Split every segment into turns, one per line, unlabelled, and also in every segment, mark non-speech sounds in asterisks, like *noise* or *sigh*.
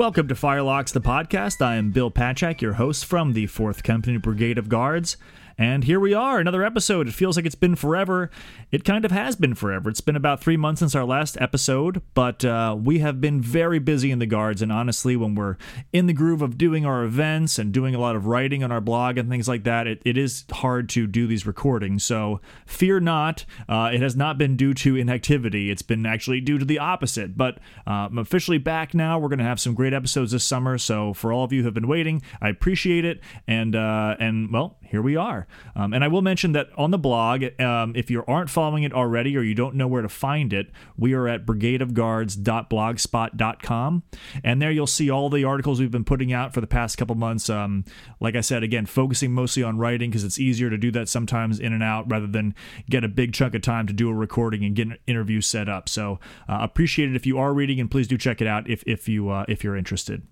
Welcome to Firelocks, the podcast. I am Bill Patchak, your host from the 4th Company Brigade of Guards. And here we are, another episode. It feels like it's been forever. It kind of has been forever. It's been about three months since our last episode, but uh, we have been very busy in the guards. And honestly, when we're in the groove of doing our events and doing a lot of writing on our blog and things like that, it, it is hard to do these recordings. So fear not, uh, it has not been due to inactivity. It's been actually due to the opposite. But uh, I'm officially back now. We're going to have some great episodes this summer. So for all of you who have been waiting, I appreciate it. And uh, and well, here we are. Um, and I will mention that on the blog, um, if you aren't following it already or you don't know where to find it, we are at brigadeofguards.blogspot.com. And there you'll see all the articles we've been putting out for the past couple months. Um, like I said, again, focusing mostly on writing because it's easier to do that sometimes in and out rather than get a big chunk of time to do a recording and get an interview set up. So uh, appreciate it if you are reading, and please do check it out if, if, you, uh, if you're interested.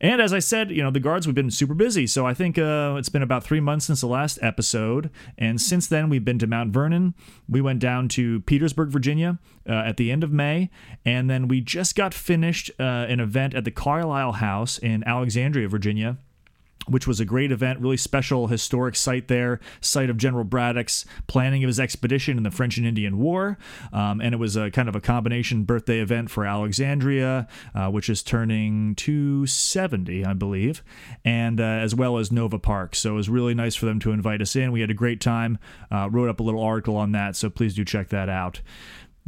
And as I said, you know, the guards, we've been super busy. So I think uh, it's been about three months since the last episode. And since then, we've been to Mount Vernon. We went down to Petersburg, Virginia uh, at the end of May. And then we just got finished uh, an event at the Carlisle House in Alexandria, Virginia which was a great event, really special historic site there, site of General Braddock's planning of his expedition in the French and Indian War. Um, and it was a kind of a combination birthday event for Alexandria, uh, which is turning 270, I believe, and uh, as well as Nova Park. So it was really nice for them to invite us in. We had a great time, uh, wrote up a little article on that, so please do check that out.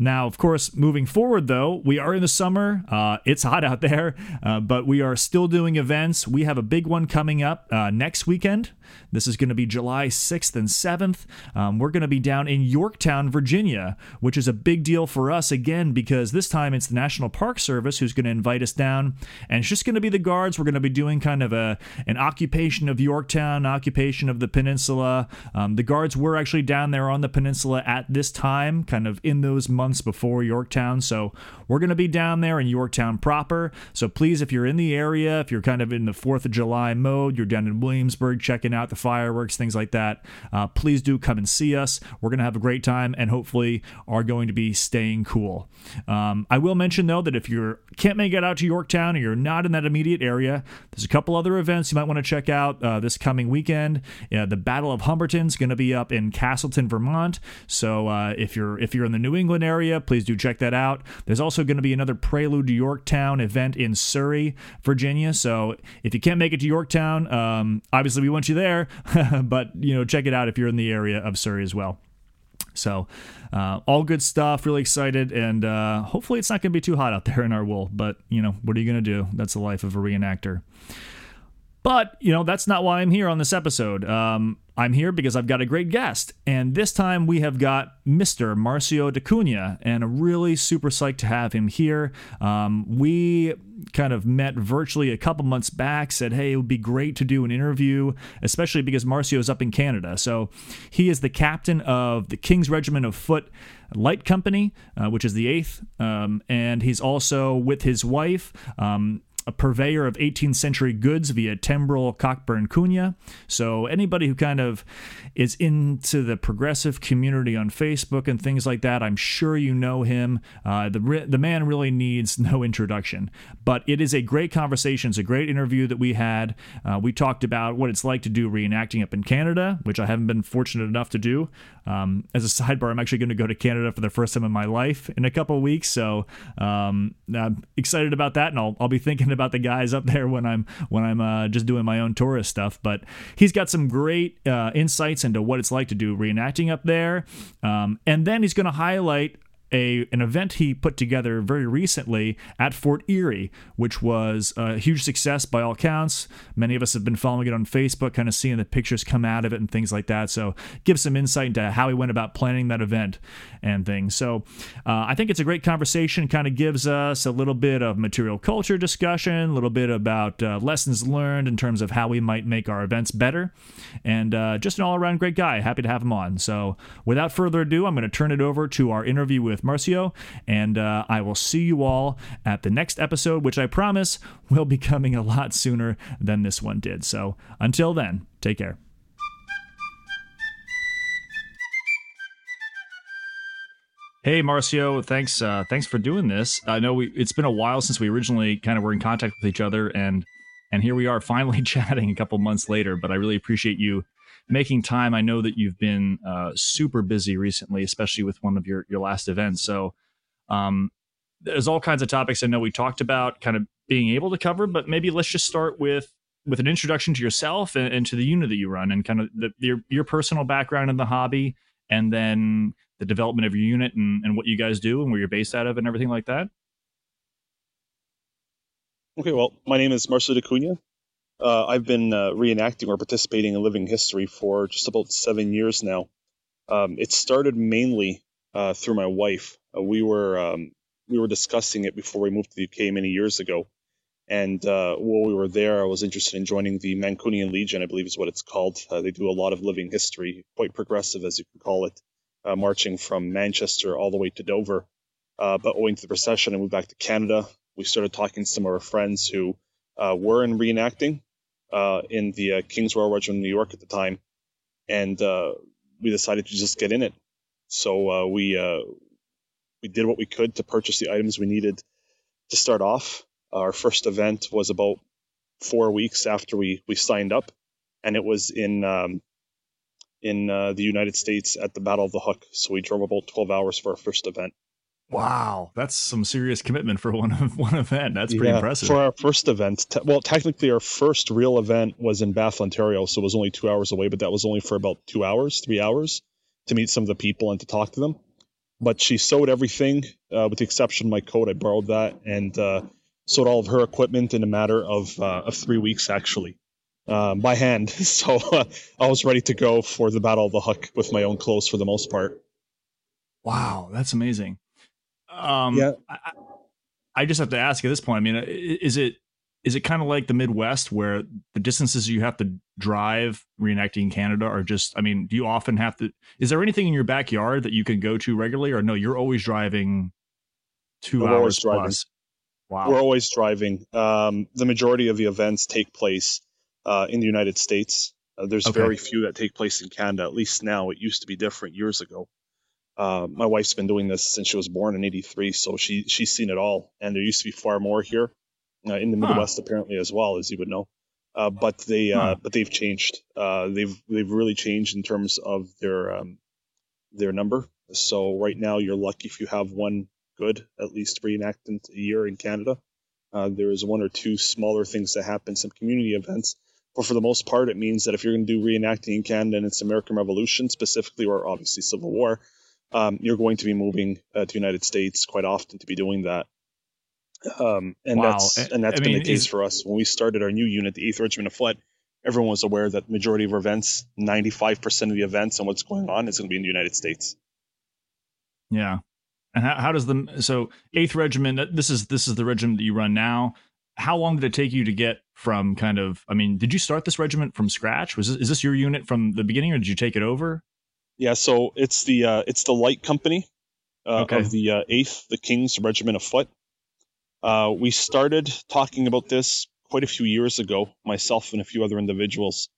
Now, of course, moving forward, though, we are in the summer. Uh, it's hot out there, uh, but we are still doing events. We have a big one coming up uh, next weekend. This is going to be July 6th and 7th. Um, we're going to be down in Yorktown, Virginia, which is a big deal for us again because this time it's the National Park Service who's going to invite us down, and it's just going to be the guards. We're going to be doing kind of a an occupation of Yorktown, occupation of the peninsula. Um, the guards were actually down there on the peninsula at this time, kind of in those months before Yorktown. So we're going to be down there in Yorktown proper. So please, if you're in the area, if you're kind of in the Fourth of July mode, you're down in Williamsburg checking out the fireworks, things like that, uh, please do come and see us. We're going to have a great time and hopefully are going to be staying cool. Um, I will mention though that if you can't make it out to Yorktown or you're not in that immediate area, there's a couple other events you might want to check out uh, this coming weekend. The Battle of Hubbardton is going to be up in Castleton, Vermont. So uh, if you're if you're in the New England area, please do check that out. There's also going to be another Prelude to Yorktown event in Surry, Virginia. So if you can't make it to Yorktown, um, obviously we want you there there, *laughs* but you know, check it out if you're in the area of Surry as well. So, uh, all good stuff. Really excited, and uh, hopefully, it's not going to be too hot out there in our wool. But you know, what are you going to do? That's the life of a reenactor. But, you know, that's not why I'm here on this episode. Um, I'm here because I've got a great guest. And this time we have got Mr. Marcio de Cunha, and I'm really super psyched to have him here. Um, we kind of met virtually a couple months back, said, hey, it would be great to do an interview, especially because Marcio is up in Canada. So he is the captain of the King's Regiment of Foot. Light Company, uh, which is the eighth, um, and he's also with his wife. Um, a purveyor of 18th century goods via Tembrel Cockburn Cunha. So anybody who kind of is into the progressive community on Facebook and things like that, I'm sure you know him. Uh, the the man really needs no introduction, but it is a great conversation. It's a great interview that we had. Uh, we talked about what it's like to do reenacting up in Canada, which I haven't been fortunate enough to do. Um, as a sidebar, I'm actually going to go to Canada for the first time in my life in a couple weeks, so um, I'm excited about that, and I'll, I'll be thinking about the guys up there when I'm when I'm uh, just doing my own tourist stuff. But he's got some great uh, insights into what it's like to do reenacting up there, um, and then he's going to highlight a an event he put together very recently at Fort Erie, which was a huge success by all counts. Many of us have been following it on Facebook, kind of seeing the pictures come out of it and things like that. So, give some insight into how he went about planning that event and things. So, uh, I think it's a great conversation. Kind of gives us a little bit of material culture discussion, a little bit about uh, lessons learned in terms of how we might make our events better, and uh, just an all around great guy. Happy to have him on. So, without further ado, I'm going to turn it over to our interview with with Marcio. And uh, I will see you all at the next episode, which I promise will be coming a lot sooner than this one did. So until then, take care. Hey Marcio, thanks uh, thanks for doing this. I know we, it's been a while since we originally kind of were in contact with each other, and and here we are finally *laughs* chatting a couple months later. But I really appreciate you making time. I know that you've been uh, super busy recently, especially with one of your your last events. So um, there's all kinds of topics I know we talked about, kind of being able to cover. But maybe let's just start with with an introduction to yourself and, and to the unit that you run, and kind of the, your your personal background in the hobby, and then the development of your unit and, and what you guys do and where you're based out of and everything like that?
Okay, well, my name is Marcelo de Cunha. Uh, I've been uh, reenacting or participating in living history for just about seven years now. Um, it started mainly uh, through my wife. Uh, we were um, we were discussing it before we moved to the UK many years ago, and uh, while we were there, I was interested in joining the Mancunian Legion, I believe is what it's called. Uh, they do a lot of living history, quite progressive, as you can call it marching from Manchester all the way to Dover. But owing to the recession, I moved back to Canada. We started talking to some of our friends who were in reenacting uh, in the uh, King's Royal Regiment New York at the time, and uh, we decided to just get in it. So we we did what we could to purchase the items we needed to start off. Our first event was about four weeks after we we signed up, and it was in um, in uh, the United States at the Battle of the Hook. So we drove about 12 hours for our first event.
Wow, that's some serious commitment for one one event. That's pretty
yeah,
impressive.
For our first event, te- well, technically our first real event was in Bath, Ontario, so it was only two hours away, but that was only for about two hours, three hours, to meet some of the people and to talk to them. But she sewed everything, uh, with the exception of my coat. I borrowed that and uh, sewed all of her equipment in a matter of uh, of three weeks, actually uh, by hand. *laughs* So uh, I was ready to go for the Battle of the Hook with my own clothes for the most part.
Wow, that's amazing. Um, yeah, I, I just have to ask at this point. I mean, is it is it kind of like the Midwest where the distances you have to drive reenacting Canada are just? I mean, do you often have to? Is there anything in your backyard that you can go to regularly, or no? You're always driving 2
We're
hours
driving.
plus.
Wow. We're always driving. Um, the majority of the events take place uh, in the United States. Uh, there's okay. very few that take place in Canada. At least now, it used to be different years ago. Uh, my wife's been doing this since she was born in '83, so she she's seen it all. And there used to be far more here uh, in the Midwest, huh. apparently as well, as you would know. Uh, but they uh, huh. but they've changed. they've they've really changed in terms of their um, their number. So right now, you're lucky if you have one good, at least reenactment a year in Canada. there is one or two smaller things that happen, some community events but for the most part, it means that if you're going to do reenacting in Canada and it's American Revolution specifically, or obviously Civil War, um, you're going to be moving uh, to the United States quite often to be doing that. Um, and wow. that's and that's I been mean, the case is... for us when we started our new unit, the Eighth Regiment of Foot. Everyone was aware that majority of our events, 95% of the events and what's going on, is going to be in the United States.
Yeah, and how, how does the so Eighth Regiment? This is this is the regiment that you run now how long did it take you to get from kind of i mean did you start this regiment from scratch was this, is this your unit from the beginning or did you take it over
yeah so it's the uh, it's the light company uh, okay. of the uh, 8th the king's regiment of foot uh, we started talking about this quite a few years ago myself and a few other individuals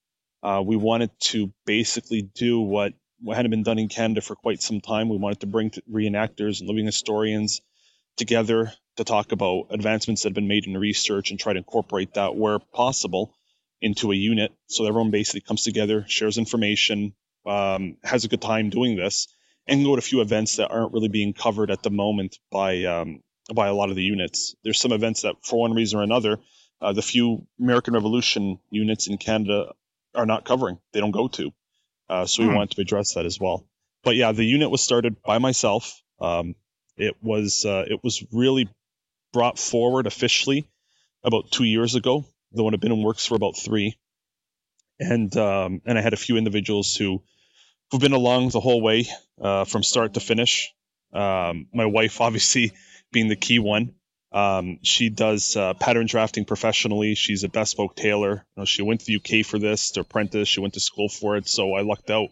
uh, we wanted to basically do what, what hadn't been done in canada for quite some time we wanted to bring reenactors and living historians together to talk about advancements that have been made in research and try to incorporate that where possible into a unit. So everyone basically comes together, shares information, um, has a good time doing this, and go to a few events that aren't really being covered at the moment by um, by a lot of the units. There's some events that, for one reason or another, uh, the few American Revolution units in Canada are not covering. They don't go to. Uh, so we hmm. wanted to address that as well. But yeah, the unit was started by myself. Um, it was uh, it was really brought forward officially about two years ago, though it had been in works for about three. And um, and I had a few individuals who who've been along the whole way uh, from start to finish. Um, my wife, *laughs* obviously, being the key one. Um, she does uh, pattern drafting professionally. She's a bespoke tailor. You know, she went to the UK for this to apprentice. She went to school for it. So I lucked out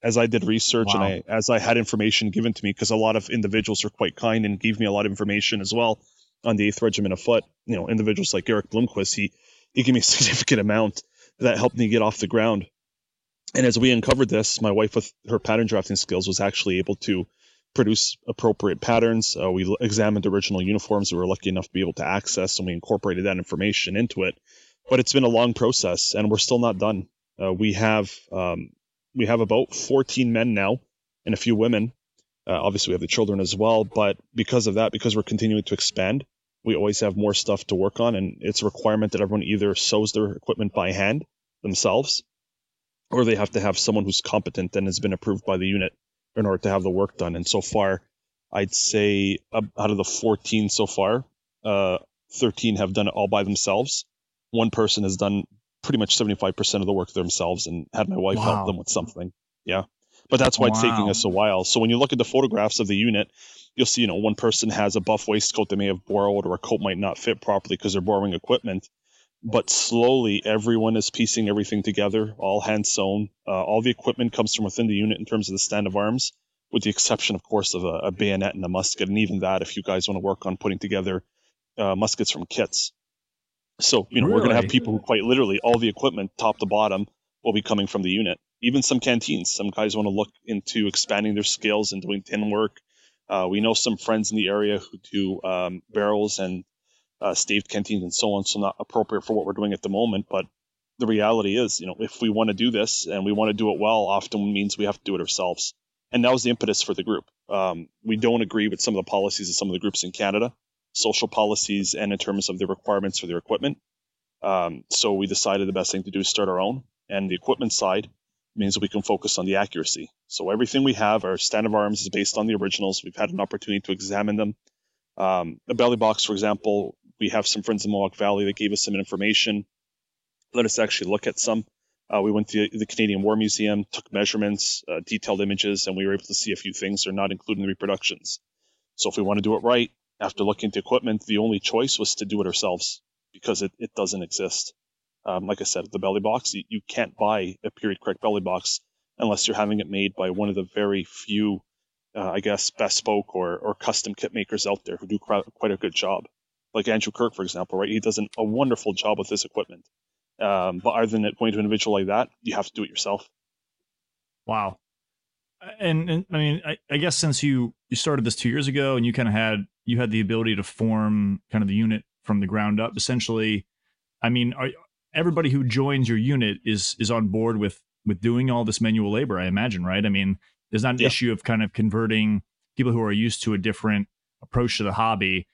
as I did research wow. and I as I had information given to me because a lot of individuals are quite kind and gave me a lot of information as well on the Eighth Regiment of Foot. You know, individuals like Eric Blomquist, he he gave me a *laughs* significant amount that helped me get off the ground. And as we uncovered this, my wife with her pattern drafting skills was actually able to produce appropriate patterns. Uh, we examined original uniforms we were lucky enough to be able to access, and we incorporated that information into it. But it's been a long process, and we're still not done. Uh, we have um, we have about 14 men now, and a few women. Uh, obviously, we have the children as well. But because of that, because we're continuing to expand, we always have more stuff to work on, and it's a requirement that everyone either sews their equipment by hand themselves, or they have to have someone who's competent and has been approved by the unit in order to have the work done. And so far, I'd say out of the 14 so far, uh, 13 have done it all by themselves. One person has done pretty much 75% of the work themselves and had my wife wow. help them with something. Yeah. But that's why wow. it's taking us a while. So when you look at the photographs of the unit, you'll see, you know, one person has a buff waistcoat they may have borrowed or a coat might not fit properly because they're borrowing equipment. But slowly, everyone is piecing everything together, all hand sewn. Uh, all the equipment comes from within the unit in terms of the stand of arms, with the exception, of course, of a, a bayonet and a musket. And even that, if you guys want to work on putting together uh, muskets from kits. So, you know, really? we're going to have people who quite literally all the equipment, top to bottom, will be coming from the unit. Even some canteens. Some guys want to look into expanding their skills and doing tin work. Uh, we know some friends in the area who do um, barrels and uh, staved canteens and so on. So not appropriate for what we're doing at the moment. But the reality is, you know, if we want to do this and we want to do it well, often means we have to do it ourselves. And that was the impetus for the group. Um, we don't agree with some of the policies of some of the groups in Canada, social policies, and in terms of the requirements for their equipment. Um, so we decided the best thing to do is start our own. And the equipment side means we can focus on the accuracy. So everything we have, our stand of arms is based on the originals. We've had an opportunity to examine them. Um, a belly box, for example, we have some friends in Mohawk Valley that gave us some information, let us actually look at some. Uh, we went to the Canadian War Museum, took measurements, uh, detailed images, and we were able to see a few things that are not included in the reproductions. So if we want to do it right, after looking at the equipment, the only choice was to do it ourselves because it, it doesn't exist. Um, like I said, the belly box, you, you can't buy a period correct belly box unless you're having it made by one of the very few, uh, I guess, bespoke or, or custom kit makers out there who do quite a good job like Andrew Kirk, for example, right? He does an, a wonderful job with this equipment. Um, but other than going to an individual like that, you have to do it yourself.
Wow. And, and I mean, I, I, guess since you you started this two years ago, and you kind of had you had the ability to form kind of the unit from the ground up, essentially. I mean, are, everybody who joins your unit is is on board with with doing all this manual labor. I imagine, right? I mean, there's not an yeah. issue of kind of converting people who are used to a different approach to the hobby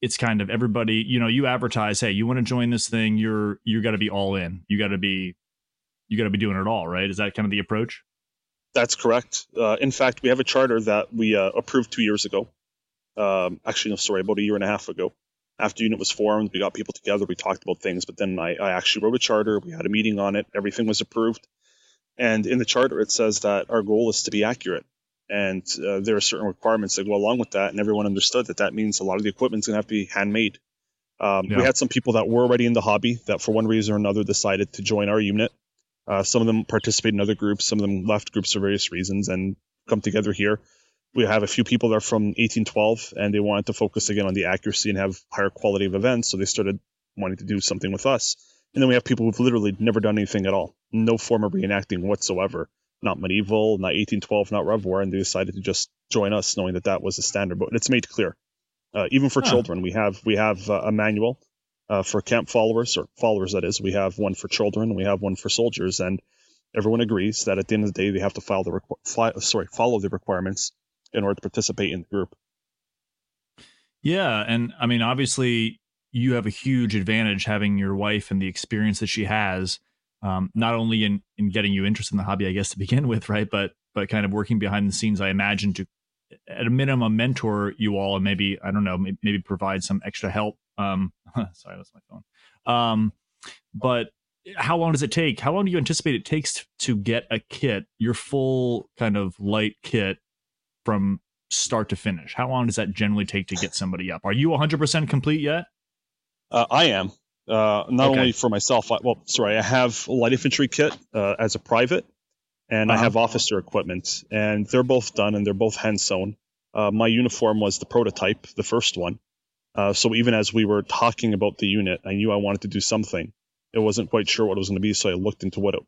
it's kind of everybody you know you advertise hey you want to join this thing? You're you got to be all in. You got to be you got to be doing it all right? Is that kind of the approach?
That's correct. Uh, in fact we have a charter that we uh, approved two years ago. Um, actually no sorry about a year and a half ago. After unit was formed we got people together we talked about things but then I, I actually wrote a charter we had a meeting on it everything was approved. And in the charter it says that our goal is to be accurate and uh, there are certain requirements that go along with that and everyone understood that that means a lot of the equipment is going to have to be handmade. Um, yeah. we had some people that were already in the hobby that for one reason or another decided to join our unit. Uh, some of them participate in other groups some of them left groups for various reasons and come together here. We have a few people that are from 1812 and they wanted to focus again on the accuracy and have higher quality of events so they started wanting to do something with us. And then we have people who've literally never done anything at all. No form of reenacting whatsoever not medieval, not 1812, not Rev War, and they decided to just join us, knowing that that was the standard. But it's made clear, uh, even for huh. children, we have we have uh, a manual uh, for camp followers or followers. That is, we have one for children, we have one for soldiers, and everyone agrees that at the end of the day, they have to follow the requ- fly, sorry follow the requirements in order to participate in the group.
Yeah, and I mean, obviously, you have a huge advantage having your wife and the experience that she has um, not only in in getting you interested in the hobby, I guess to begin with, right? But but kind of working behind the scenes. I imagine to at a minimum mentor you all and maybe I don't know maybe, maybe provide some extra help. Um, *laughs* sorry, that's my phone. Um, but how long does it take? How long do you anticipate it takes to get a kit, your full kind of light kit from start to finish? How long does that generally take to get somebody up? Are you 100% complete yet?
Uh, I am. Uh, not okay. only for myself. I, well, sorry, I have a light infantry kit uh, as a private, and uh-huh. I have officer equipment, and they're both done and they're both hand sewn. Uh, my uniform was the prototype, the first one. Uh, so even as we were talking about the unit, I knew I wanted to do something. It wasn't quite sure what it was going to be, so I looked into what it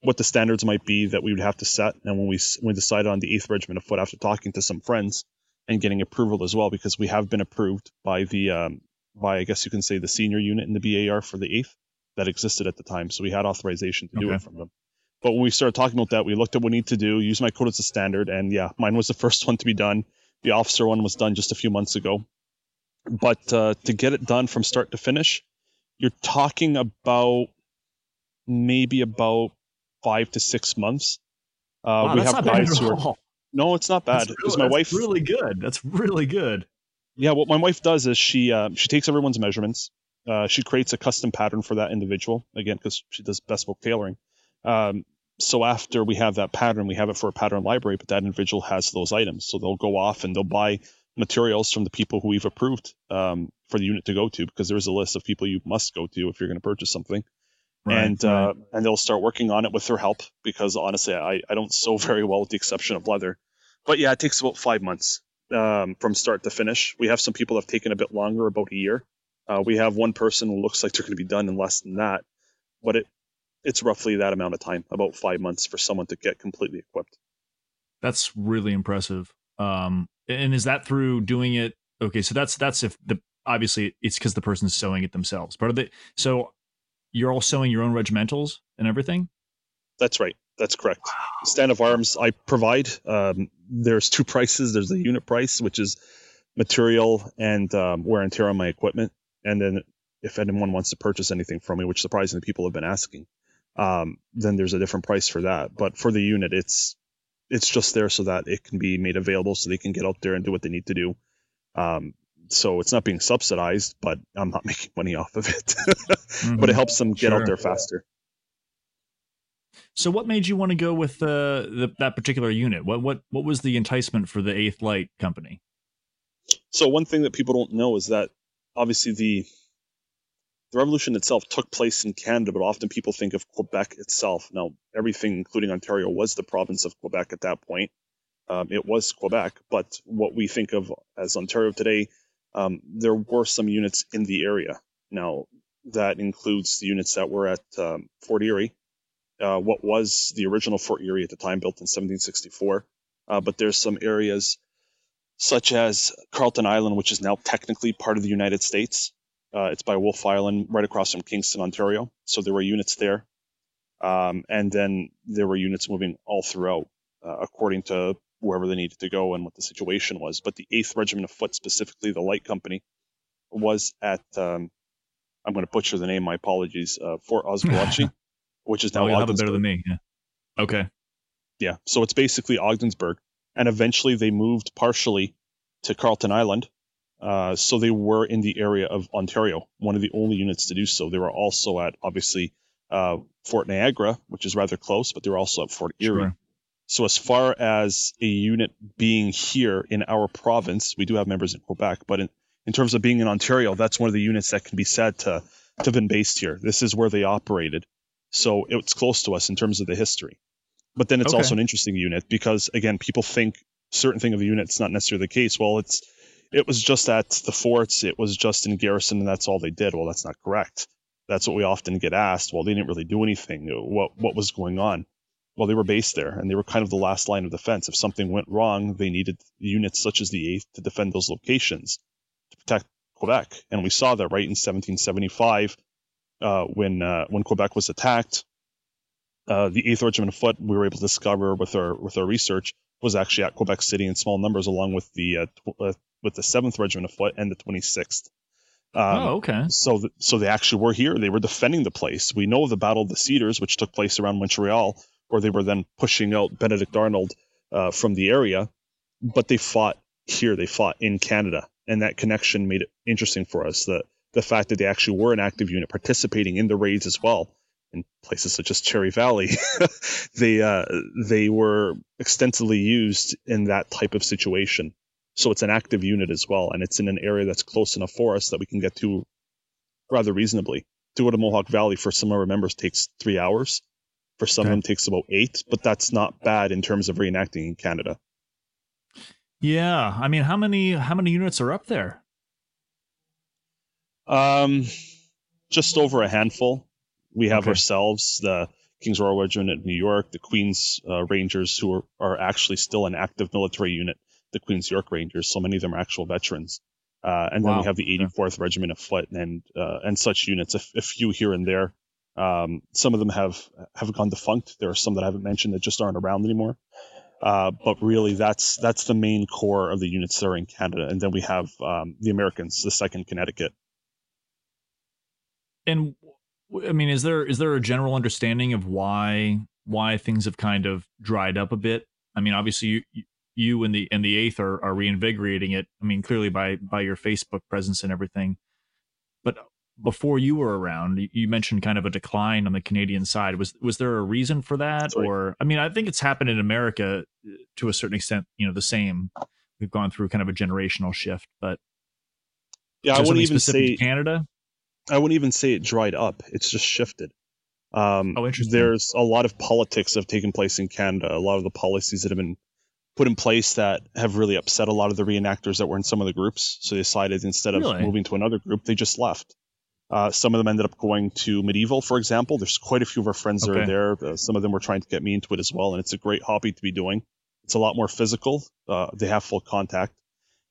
what the standards might be that we would have to set. And when we when we decided on the Eighth Regiment of Foot after talking to some friends and getting approval as well, because we have been approved by the um, by I guess you can say the senior unit in the BAR for the Eighth that existed at the time, so we had authorization to okay. do it from them. But when we started talking about that, we looked at what we need to do, use my code as a standard, and yeah, mine was the first *laughs* one to be done. The officer one was done just a few months ago. But uh, to get it done from start to finish, you're talking about maybe about five to six months.
Uh, wow, we have guys who are.
No, it's not bad.
Because my wife really good. That's really good.
Yeah, what my wife does is she uh, she takes everyone's measurements. Uh, she creates a custom pattern for that individual again because she does bespoke tailoring. Um, so after we have that pattern, we have it for a pattern library, but that individual has those items. So they'll go off and they'll buy materials from the people who we've approved um, for the unit to go to because there's a list of people you must go to if you're going to purchase something. Right, and right. Uh, and they'll start working on it with her help because honestly, I, I don't sew *laughs* very well with the exception of leather. But yeah, it takes about five months um, from start to finish. We have some people that have taken a bit longer, about a year. Uh, we have one person who looks like they're going to be done in less than that, but it it's roughly that amount of time, about five months for someone to get completely equipped.
That's really impressive. Um, and is that through doing it? Okay, so that's that's if the obviously it's because the person's sewing it themselves. But are they so you're all sewing your own regimentals and everything?
That's right. That's correct. Wow. Stand of arms I provide. Um, there's two prices. There's the unit price, which is material and um, wear and tear on my equipment, and then if anyone wants to purchase anything from me, which surprisingly people have been asking, um, then there's a different price for that. But for the unit, it's it's just there so that it can be made available, so they can get out there and do what they need to do. Um, so it's not being subsidized, but I'm not *laughs* making money off of it. mm-hmm. *laughs* But it helps them get sure. out there faster.
So, what made you want to go with uh, the, that particular unit? What what what was the enticement for the Eighth Light Company?
So, one thing that people don't know is that obviously the the revolution itself took place in Canada, but often people think of Quebec itself. Now, everything, including Ontario, was the province of Quebec at that point. Um, it was Quebec, but what we think of as Ontario today, um, there were some units in the area. Now, that includes the units that were at um, Fort Erie, uh, what was the original Fort Erie at the time, built in 1764. Uh, but there's some areas such as Carleton Island, which is now technically part of the United States, uh, it's by Wolfe Island, right across from Kingston, Ontario. So there were units there. Um, and then there were units moving all throughout, uh, according to wherever they needed to go and what the situation was. But the 8th Regiment of Foot, specifically the Light Company, was at, um, I'm going to butcher the name, my apologies, uh, Fort Oswegatchie, *laughs* which is now oh,
you have it better than me. Yeah. Okay.
Yeah. So it's basically Ogdensburg. And eventually they moved partially to Carleton Island uh, so they were in the area of Ontario, one of the only units to do so. They were also at obviously uh, Fort Niagara, which is rather close, but they were also at Fort Erie. Sure. So as far as a unit being here in our province, we do have members in Quebec, but in, in terms of being in Ontario, that's one of the units that can be said to, to have been based here. This is where they operated. So it's close to us in terms of the history. But then it's okay. also an interesting unit because again, people think certain thing of a unit. It's not necessarily the case. Well, it's it was just at the forts, it was just in garrison, and that's all they did. Well, that's not correct. That's what we often get asked. Well, they didn't really do anything. What what was going on? Well, they were based there, and they were kind of the last line of defense. If something went wrong, they needed units such as the Eighth to defend those locations to protect Quebec, and we saw that right in 1775 uh, when uh, when Quebec was attacked. Uh, the Eighth Regiment of Foot, we were able to discover with our with our research, was actually at Quebec City in small numbers, along with the uh, tw- uh, with the Seventh Regiment of Foot and the Twenty Sixth.
Um, oh, okay.
So, th- so they actually were here. They were defending the place. We know of the Battle of the Cedars, which took place around Montreal, where they were then pushing out Benedict Arnold uh, from the area. But they fought here. They fought in Canada, and that connection made it interesting for us. The the fact that they actually were an active unit participating in the raids as well in places such as Cherry Valley, *laughs* they uh, they were extensively used in that type of situation. So it's an active unit as well, and it's in an area that's close enough for us that we can get to rather reasonably. To go to Mohawk Valley for some of our members takes three hours. For some okay. of them takes about eight, but that's not bad in terms of reenacting in Canada.
Yeah, I mean, how many how many units are up there?
Um, just over a handful. We have okay. ourselves the King's Royal Regiment of New York, the Queen's uh, Rangers, who are, are actually still an active military unit, the Queen's York Rangers. So many of them are actual veterans. Uh, and wow. then we have the 84th Regiment of Foot and uh, and such units, a, a, few here and there. Um, some of them have have gone defunct. There are some that I haven't mentioned that just aren't around anymore. Uh, but really, that's that's the main core of the units that are in Canada, and then we have um, the Americans, the Second Connecticut.
And I mean, is there is there a general understanding of why why things have kind of dried up a bit? I mean, obviously you you and the and the eighth are, are reinvigorating it. I mean, clearly by by your Facebook presence and everything. But before you were around, you mentioned kind of a decline on the Canadian side. Was was there a reason for that, Sorry. or I mean, I think it's happened in America uh, to a certain extent. You know, the same. We've gone through kind of a generational shift, but
yeah, I wouldn't even say
Canada.
I wouldn't even say it dried up. It's just shifted. Um,
oh, interesting.
There's a lot of politics that have taken place in Canada. A lot of the policies that have been put in place that have really upset a lot of the reenactors that were in some of the groups. So they decided instead of really? moving to another group, they just left. Uh, some of them ended up going to medieval, for example. There's quite a few of our friends that okay. are there. Uh, some of them were trying to get me into it as well, and it's a great hobby to be doing. It's a lot more physical. Uh, they have full contact.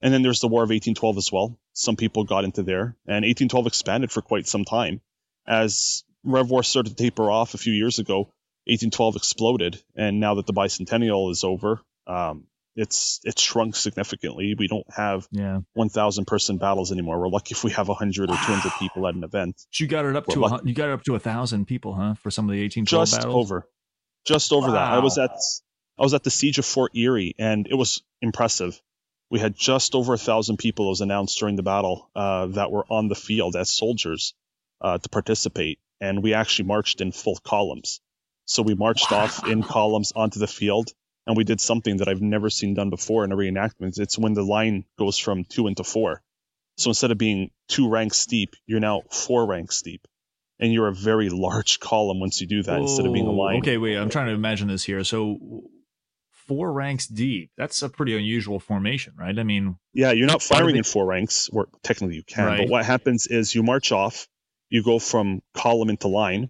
And then there's the War of 1812 as well. Some people got into there, and 1812 expanded for quite some time. As Rev War started to taper off a few years ago, 1812 exploded, and now that the bicentennial is over, um, it's it's shrunk significantly. We don't have
yeah.
1,000 person battles anymore. We're lucky if we have 100 or 200 people at an event.
you got it up We're to a, you got it up to a thousand people, huh? For some of the 1812
just
battles?
over, just over wow. that. I was at I was at the siege of Fort Erie, and it was impressive. We had just over a thousand people, it was announced during the battle, uh, that were on the field as soldiers uh, to participate, and we actually marched in full columns. So we marched wow. off in columns onto the field and we did something that I've never seen done before in a reenactment. It's when the line goes from two into four. So instead of being two ranks deep, you're now four ranks deep And you're a very large *laughs* column once you do that Whoa. instead of being a line.
Okay, wait, I'm trying to imagine this here. So four ranks deep, that's a pretty unusual formation, right? I mean,
yeah, you're not firing they... in four ranks, or technically you can, right. but what happens is you march off, you go from column into line,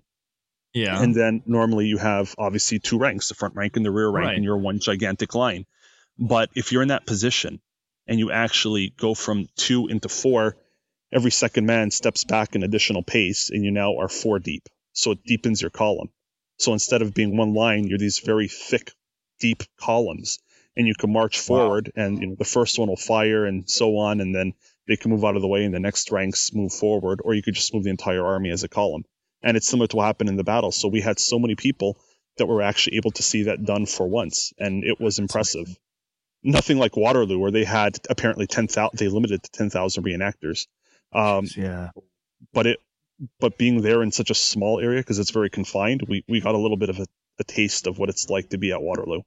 yeah.
And then normally you have obviously two ranks, the front rank and the rear rank, right. and you're one gigantic line. But if you're in that position and you actually go from two into four, every second man steps back an additional pace and you now are four deep. So it deepens your column. So instead of being one line, you're these very thick, deep columns. And you can march forward wow. and you know the first one will fire and so on, and then they can move out of the way and the next ranks move forward, or you could just move the entire army as a column and it's similar to what happened in the battle. So we had so many people that were actually able to see that done for once, and it was impressive. Nothing like Waterloo, where they had apparently ten thousand. They limited to ten thousand reenactors.
Um, yeah,
but it, but being there in such a small area because it's very confined, we we got a little bit of a, a taste of what it's like to be at Waterloo.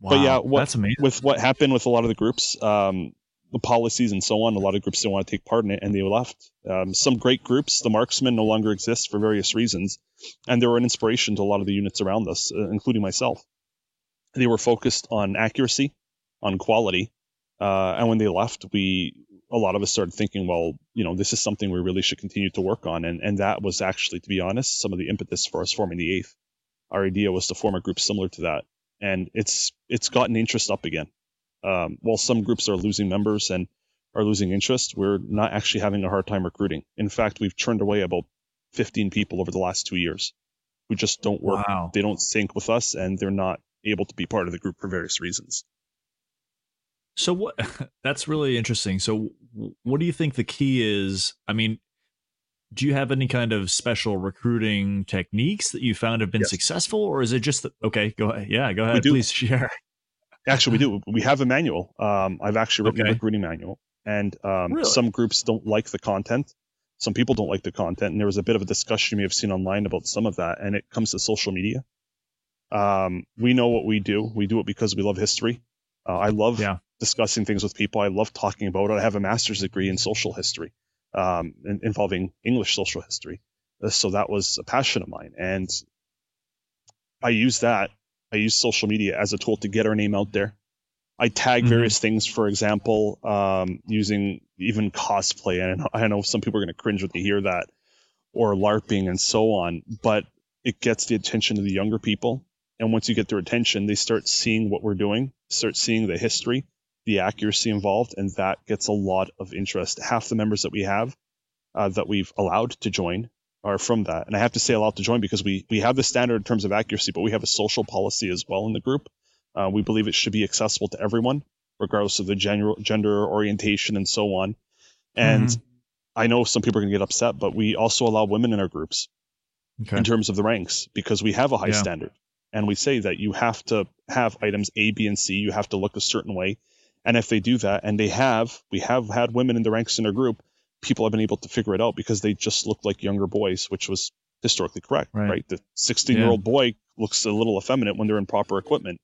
Wow,
but yeah, what,
that's amazing.
With what happened with a lot of the groups, um, the policies and so on. A lot of groups didn't want to take part in it, and they left. Um, some great groups, the marksmen, no longer exist for various reasons, and they were an inspiration to a lot of the units around us, uh, including myself. They were focused on accuracy, on quality, uh, and when they left, we a lot of us started thinking, well, you know, this is something we really should continue to work on, and and that was actually, to be honest, some of the impetus for us forming the eighth. Our idea was to form a group similar to that, and it's it's gotten interest up again um, while some groups are losing members and are losing interest, we're not actually having a hard time recruiting. In fact, we've turned away about 15 people over the last two years who just don't work.
Wow.
They don't sync with us and they're not able to be part of the group for various reasons.
So what *laughs* that's really interesting. So what do you think the key is? I mean, do you have any kind of special recruiting techniques that you found have been yes. successful or is it just that okay, go ahead. Yeah, go ahead. Please *laughs* share.
Actually, we do. We have a manual. Um, I've actually written okay. a recruiting manual, and um, really? some groups don't like the content. Some people don't like the content, and there was a bit of a discussion you may have seen online about some of that. And it comes to social media. Um, we know what we do. We do it because we love history. Uh, I love yeah. discussing things with people. I love talking about it. I have a master's degree in social history, um, in, involving English social history. Uh, so that was a passion of mine, and I use that I use social media as a tool to get our name out there. I tag mm-hmm. various things, for example, um, using even cosplay. And I know some people are going to cringe when they hear that, or LARPing and so on. But it gets the attention of the younger people. And once you get their attention, they start seeing what we're doing, start seeing the history, the accuracy involved, and that gets a lot of interest. Half the members that we have uh, that we've allowed to join are from that. And I have to say allowed to join because we, we have the standard in terms of accuracy, but we have a social policy as well in the group. Uh, we believe it should be accessible to everyone, regardless of the gender, gender orientation and so on. And mm-hmm. I know some people are going to get upset, but we also allow women in our groups okay. in terms of the ranks because we have a high yeah. standard. And we say that you have to have items A, B, and C. You have to look a certain way. And if they do that, and they have, we have had women in the ranks in our group, people have been able to figure it out because they just look like younger boys, which was historically correct, right? right? The 16 year old boy looks a little effeminate when they're in proper equipment.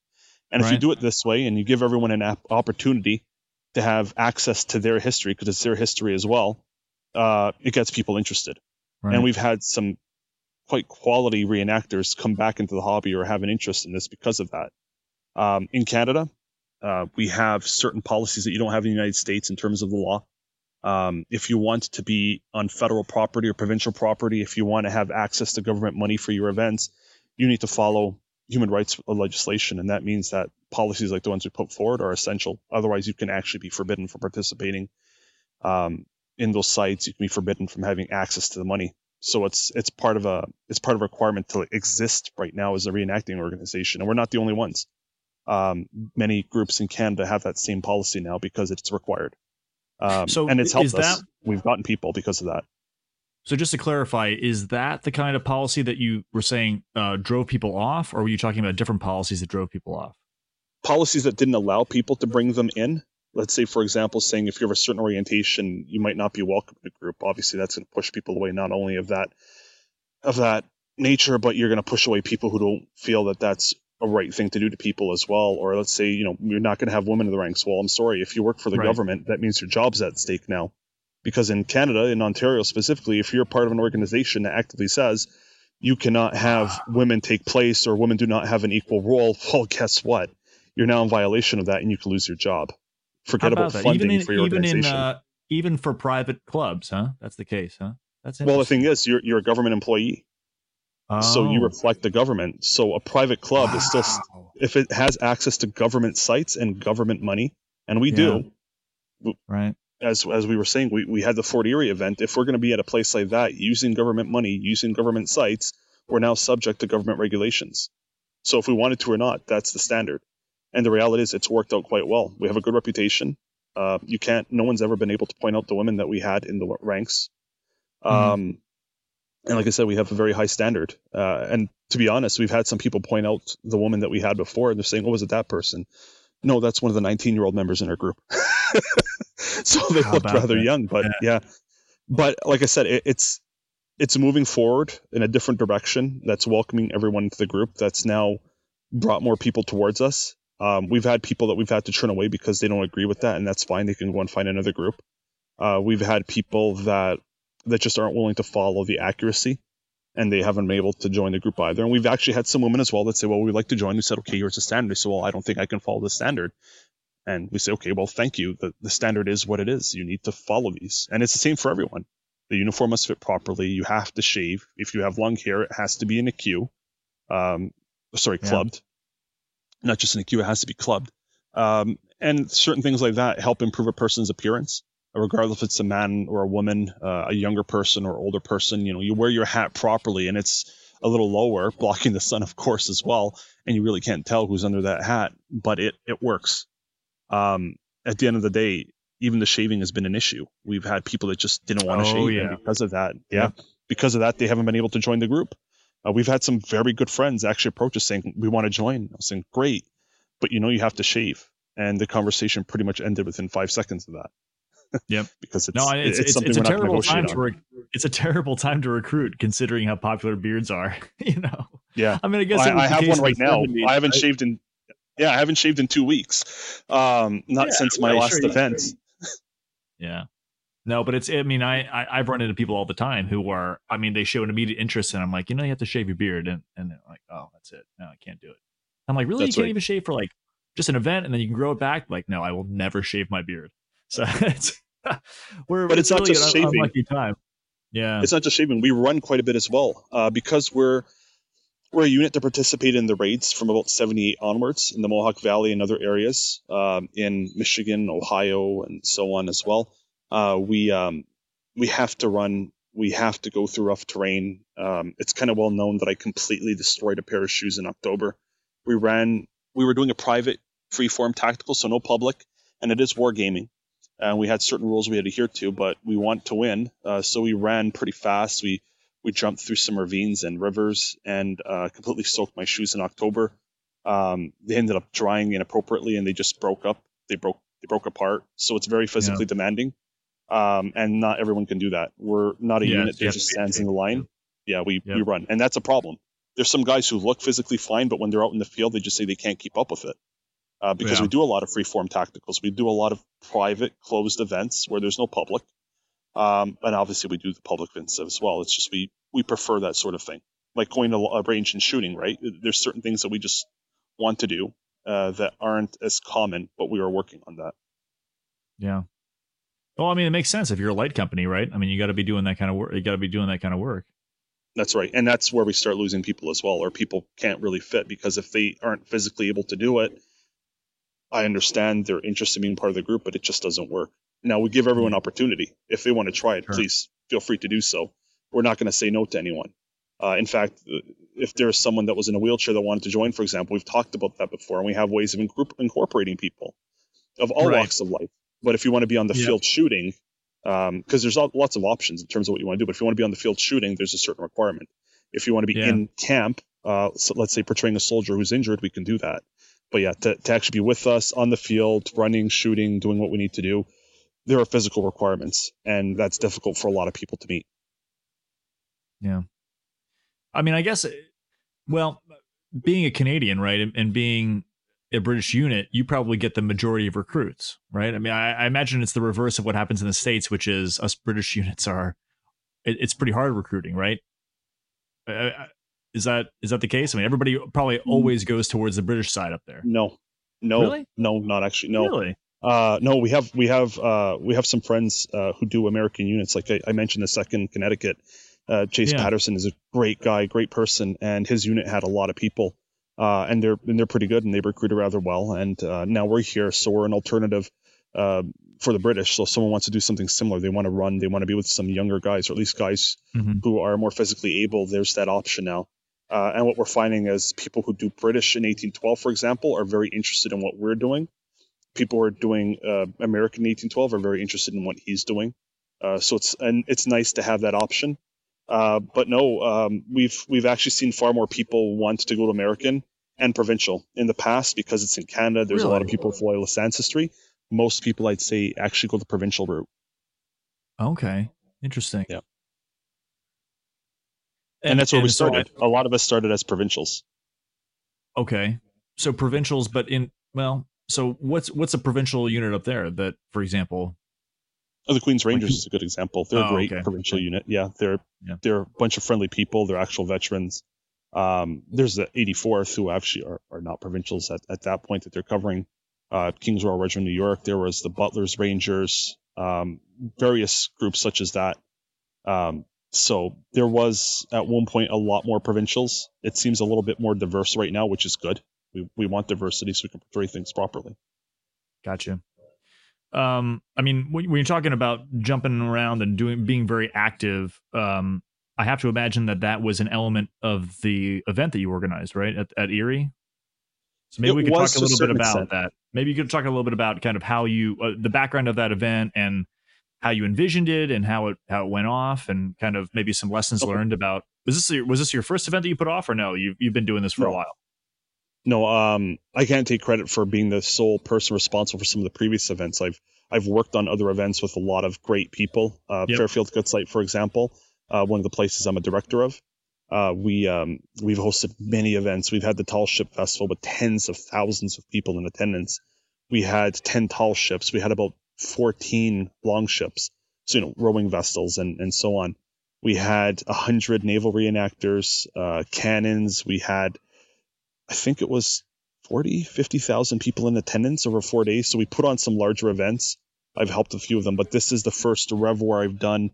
And right. if you do it this way and you give everyone an opportunity to have access to their history, because it's their history as well, uh, it gets people interested. Right. And we've had some quite quality reenactors come back into the hobby or have an interest in this because of that. Um, in Canada, uh, we have certain policies that you don't have in the United States in terms of the law. Um, if you want to be on federal property or provincial property, if you want to have access to government money for your events, you need to follow human rights legislation. And that means that policies like the ones we put forward are essential. Otherwise, you can actually be forbidden from participating um, in those sites. You can be forbidden from having access to the money. So it's it's part of a it's part of a requirement to exist right now as a reenacting organization, and we're not the only ones. Um, many groups in Canada have that same policy now because it's required. Um, so and it's helped that, us. We've gotten people because of that.
So just to clarify, is that the kind of policy that you were saying uh, drove people off, or were you talking about different policies that drove people off?
Policies that didn't allow people to bring them in. Let's say, for example, saying if you have a certain orientation, you might not be welcome in a group. Obviously, that's going to push people away not only of that of that nature, but you're going to push away people who don't feel that that's a right thing to do to people as well. Or let's say, you know, you're not going to have women in the ranks. Well, I'm sorry. If you work for the right. government, that means your job's at stake now. Because in Canada, in Ontario specifically, if you're part of an organization that actively says you cannot have women take place or women do not have an equal role, *laughs* well, guess what? You're now in violation of that and you can lose your job. Forget about, about funding in, for your
even
organization.
In, uh, even for private clubs, huh? That's the case, huh? That's
well. The thing is, you're you're a government employee. Oh. So you oh. reflect the government. So a private club wow. is still, if it has access to government sites and government money, and we yeah.
do, right?
As as we were saying, we, we had the Fort Erie event. If we're going to be at a place like that using government money, using government sites, we're now subject to government regulations. So if we wanted to or not, that's the standard. And the reality is, it's worked out quite well. We have a good reputation. Uh, you can't. No one's ever been able to point out the women that we had in the ranks. Mm-hmm. Um, and like I said, we have a very high standard. Uh, and to be honest, we've had some people point out the woman that we had before, and they're saying, "Oh, was it that person?" No, that's one of the 19 year old members in our group. *laughs* so they How look rather that? young, but yeah. yeah. But like I said, it, it's it's moving forward in a different direction. That's welcoming everyone into the group. That's now brought more people towards us. Um, we've had people that we've had to turn away because they don't agree with that, and that's fine. They can go and find another group. Uh, we've had people that that just aren't willing to follow the accuracy and they haven't been able to join the group either. And we've actually had some women as well that say, well, we'd like to join. We said, okay, here's the standard. They say, well, I don't think I can follow the standard. And we say, okay, well, thank you. The, the standard is what it is. You need to follow these. And it's the same for everyone. The uniform must fit properly. You have to shave. If you have long hair, it has to be in a queue. Um, sorry, clubbed. Yeah. Not just in a queue, it has to be clubbed. Um, and certain things like that help improve a person's appearance regardless if it's a man or a woman, uh, a younger person or older person, you know, you wear your hat properly and it's a little lower, *laughs* blocking the sun, of course, as well. And you really can't tell who's under that hat, but it, it works. Um, at the end of the day, even the shaving has been an issue. We've had people that just didn't want to oh, shave. Yeah. And because of that, yeah, because of that, they haven't been able to join the group. Uh, we've had some very good friends actually approach us saying, we want to join. I was saying, great, but you know, you have to shave. And the conversation pretty much ended within five seconds of that.
Yep. *laughs*
because it's
no, it's, it's, it's, it's a terrible time to rec- it's a terrible time to recruit considering how popular beards are. *laughs* you know.
Yeah.
I mean, I guess
I, I have one right now. 70s, I haven't right? shaved in yeah, I haven't shaved in two weeks. Um, not yeah, since my last sure, event. *laughs*
yeah. No, but it's. I mean, I, I have run into people all the time who are. I mean, they show an immediate interest, and I'm like, you know, you have to shave your beard, and and they're like, oh, that's it. No, I can't do it. I'm like, really? That's you can't right. even shave for like just an event, and then you can grow it back. Like, no, I will never shave my beard. So *laughs* it's
we're but it's, it's not really just shaving.
time. Yeah,
it's not just shaving. We run quite a bit as well uh, because we're we're a unit to participate in the raids from about 78 onwards in the Mohawk Valley and other areas um, in Michigan, Ohio, and so on as well. Uh, we um, we have to run. We have to go through rough terrain. Um, it's kind of well known that I completely destroyed a pair of shoes in October. We ran. We were doing a private freeform tactical, so no public, and it is wargaming. And we had certain rules we had to adhere to, but we want to win, uh, so we ran pretty fast. We we jumped through some ravines and rivers and uh, completely soaked my shoes in October. Um, they ended up drying inappropriately and they just broke up. They broke they broke apart. So it's very physically yeah. demanding. Um, and not everyone can do that. We're not a yeah, unit that just stands in the line. Yeah, we, we run, and that's a problem. There's some guys who look physically fine, but when they're out in the field, they just say they can't keep up with it. Uh, because yeah. we do a lot of free-form tacticals. We do a lot of private, closed events where there's no public. Um, and obviously we do the public events as well. It's just we we prefer that sort of thing, like going to a range and shooting. Right? There's certain things that we just want to do uh, that aren't as common, but we are working on that.
Yeah. Well, I mean, it makes sense if you're a light company, right? I mean, you got to be doing that kind of work. You got to be doing that kind of work.
That's right, and that's where we start losing people as well, or people can't really fit because if they aren't physically able to do it, I understand they're interested in being part of the group, but it just doesn't work. Now we give everyone opportunity. If they want to try it, sure. please feel free to do so. We're not going to say no to anyone. Uh, in fact, if there's someone that was in a wheelchair that wanted to join, for example, we've talked about that before, and we have ways of incorporating people of all right. walks of life. But if you want to be on the field shooting, because um, there's lots of options in terms of what you want to do. But if you want to be on the field shooting, there's a certain requirement. If you want to be yeah. in camp, uh, so let's say portraying a soldier who's injured, we can do that. But yeah, to, to actually be with us on the field, running, shooting, doing what we need to do, there are physical requirements, and that's difficult for a lot of people to meet.
Yeah. I mean, I guess, well, being a Canadian, right, and, being a British unit, you probably get the majority of recruits, right? I mean, I, I, imagine it's the reverse of what happens in the states, which is us British *laughs* units are, it, it's pretty hard recruiting, right? Uh, uh, is that is that the case? I mean, everybody probably hmm. always goes towards the British side up there.
No, no, really? no, not actually. No,
really.
Uh, no, we have we have uh, we have some friends uh, who do American units. Like I, I mentioned, the second Connecticut. Uh, Chase yeah. Patterson is a great guy, great person, and his unit had a lot of people, uh, and they're and they're pretty good, and they recruited rather well. And uh, now we're here, so we're an alternative for the British. So if someone wants to do something similar, they want to run, they want to be with some younger guys, or at least guys mm-hmm. who are more physically able. There's that option now. And what we're finding is people who do British in 1812, for example, are very interested in what we're doing people who are doing uh, American 1812 are very interested in what he's doing. Uh, so it's and it's nice to have that option. Uh, but no, um, we've we've actually seen far more people want to go to American and provincial in the past because it's in Canada. There's really? a lot of people with loyalist ancestry. Most people, I'd say, actually go the provincial route.
Okay, interesting.
Yeah, and, and that's where and we started. So I, a lot of us started as provincials.
Okay, so provincials, but in well, so what's what's a provincial unit up there that, for example?
Oh, the Queen's Rangers is a good example. They're oh, a great okay. provincial okay. unit. Yeah, they're yeah. they're a bunch of friendly people. They're actual veterans. Um, there's the 84th who actually are, are not provincials at, at that point that they're covering. Uh, King's Royal Regiment, New York. There was the Butlers Rangers, um, various groups such as that. Um, so there was at one point a lot more provincials. It seems a little bit more diverse right now, which is good we, we want diversity so we can portray things properly.
Gotcha. Um, I mean, when, you're talking about jumping around and doing being very active, um, I have to imagine that that was an element of the event that you organized, right at, at Erie. So maybe it we could talk a little bit about extent. that. Maybe you could talk a little bit about kind of how you uh, the background of that event and how you envisioned it and how it how it went off and kind of maybe some lessons okay. learned about was this your, was this your first event that you put off or no you've you've been doing this for no. a while
no, um, I can't take credit for being the sole person responsible for some of the previous events. I've I've worked on other events with a lot of great people. Uh, yep. Fairfield Gutsite, for example, uh, one of the places I'm a director of. Uh, we um, we've hosted many events. We've had the Tall Ship Festival with tens of thousands of people in attendance. We had ten tall ships. We had about fourteen longships, so you know rowing vessels and and so on. We had a hundred naval reenactors, uh, cannons. We had I think it was 40, 50,000 people in attendance over four days. So we put on some larger events. I've helped a few of them, but this is the first rev where I've done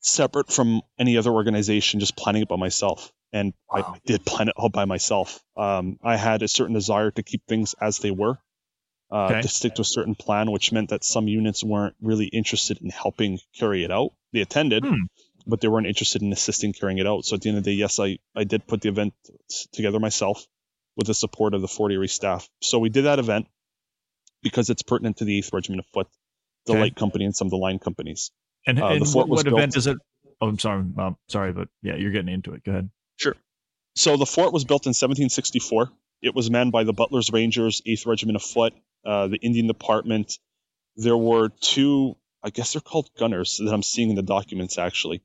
separate from any other organization, just planning it by myself. and wow. I did plan it all by myself. Um, I had a certain desire to keep things as they were, uh, okay. to stick to a certain plan, which meant that some units weren't really interested in helping carry it out. They attended, hmm. but they weren't interested in assisting carrying it out. So at the end of the day, yes, I, I did put the event together myself with the support of the Fort Erie staff. So we did that event because it's pertinent to the 8th Regiment of Foot, the okay. light company, and some of the line companies.
And, uh, and what, what event is it? Oh, I'm sorry. Sorry, but yeah, you're getting into it. Go ahead.
Sure. So the fort was built in 1764. It was manned by the Butler's Rangers, 8th Regiment of Foot, uh, the Indian Department. There were two, I guess they're called gunners that I'm seeing in the documents actually,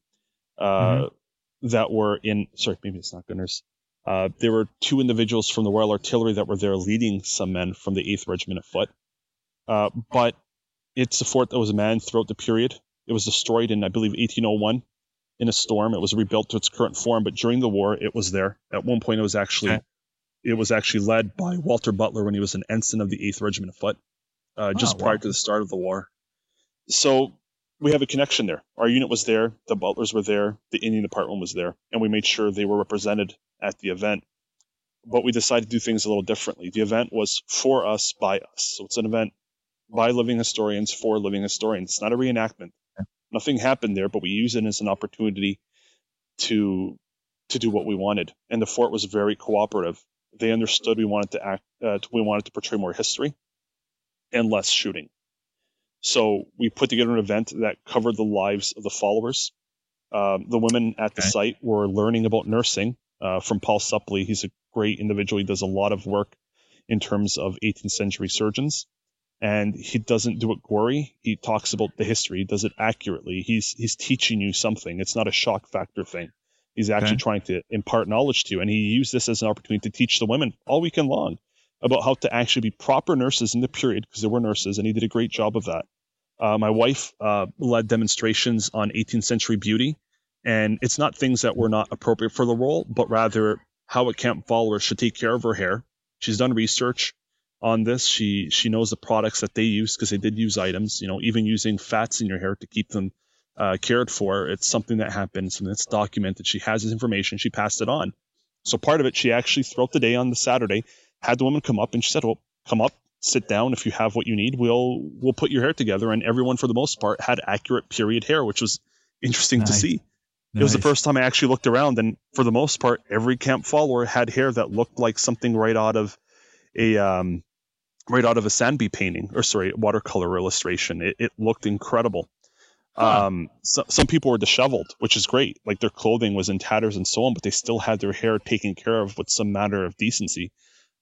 uh, mm-hmm. that were in, sorry, maybe it's not gunners. Uh, there were two individuals from the Royal Artillery that were there leading some men from the 8th Regiment of Foot. Uh, but it's a fort that was manned throughout the period. It was destroyed in, I believe, 1801 in a storm. It was rebuilt to its current form, but during the war, it was there. At one point, it was actually okay. It was actually led by Walter Butler when he was an ensign of the 8th Regiment of Foot, uh, just oh, prior wow. to the start of the war. So we have a connection there. Our unit was there, the Butlers were there, the Indian Department was there, and we made sure they were represented at the event. But we decided to do things a little differently. The event was for us, by us. So it's an event by living historians for living historians. It's not a reenactment. Nothing happened there, but we use it as an opportunity to to do what we wanted. And the fort was very cooperative. They understood we wanted to act. Uh, we wanted to portray more history and less shooting. So we put together an event that covered the lives of the followers. Um, the women at the okay. site were learning about nursing uh, from Paul Suppley. He's a great individual. He does a lot of work in terms of 18th century surgeons and he doesn't do it gory. He talks about the history, he does it accurately. He's he's teaching you something. It's not a shock factor thing. He's actually okay. trying to impart knowledge to you, and he used this as an opportunity to teach the women all weekend long about how to actually be proper nurses in the period because there were nurses, and he did a great job of that. Uh, my wife uh, led demonstrations on 18th century beauty, and it's not things that were not appropriate for the role, but rather how a camp follower should take care of her hair. She's done research on this. She she knows the products that they use because they did use items. You know, even using fats in your hair to keep them uh, cared for. It's something that happened, something that's documented. She has this information. She passed it on. So part of it, she actually throughout the day on the Saturday had the woman come up and she said, "Well, come up, sit down. If you have what you need, we'll we'll put your hair together." And everyone, for the most part, had accurate period hair, which was interesting nice. to see. Nice. It was the first time I actually looked around, and for the most part, every camp follower had hair that looked like something right out of a um, right out of a Sandby painting, or sorry, watercolor illustration. It, it looked incredible. Huh. Um, so, some people were disheveled, which is great. Like their clothing was in tatters and so on, but they still had their hair taken care of with some matter of decency.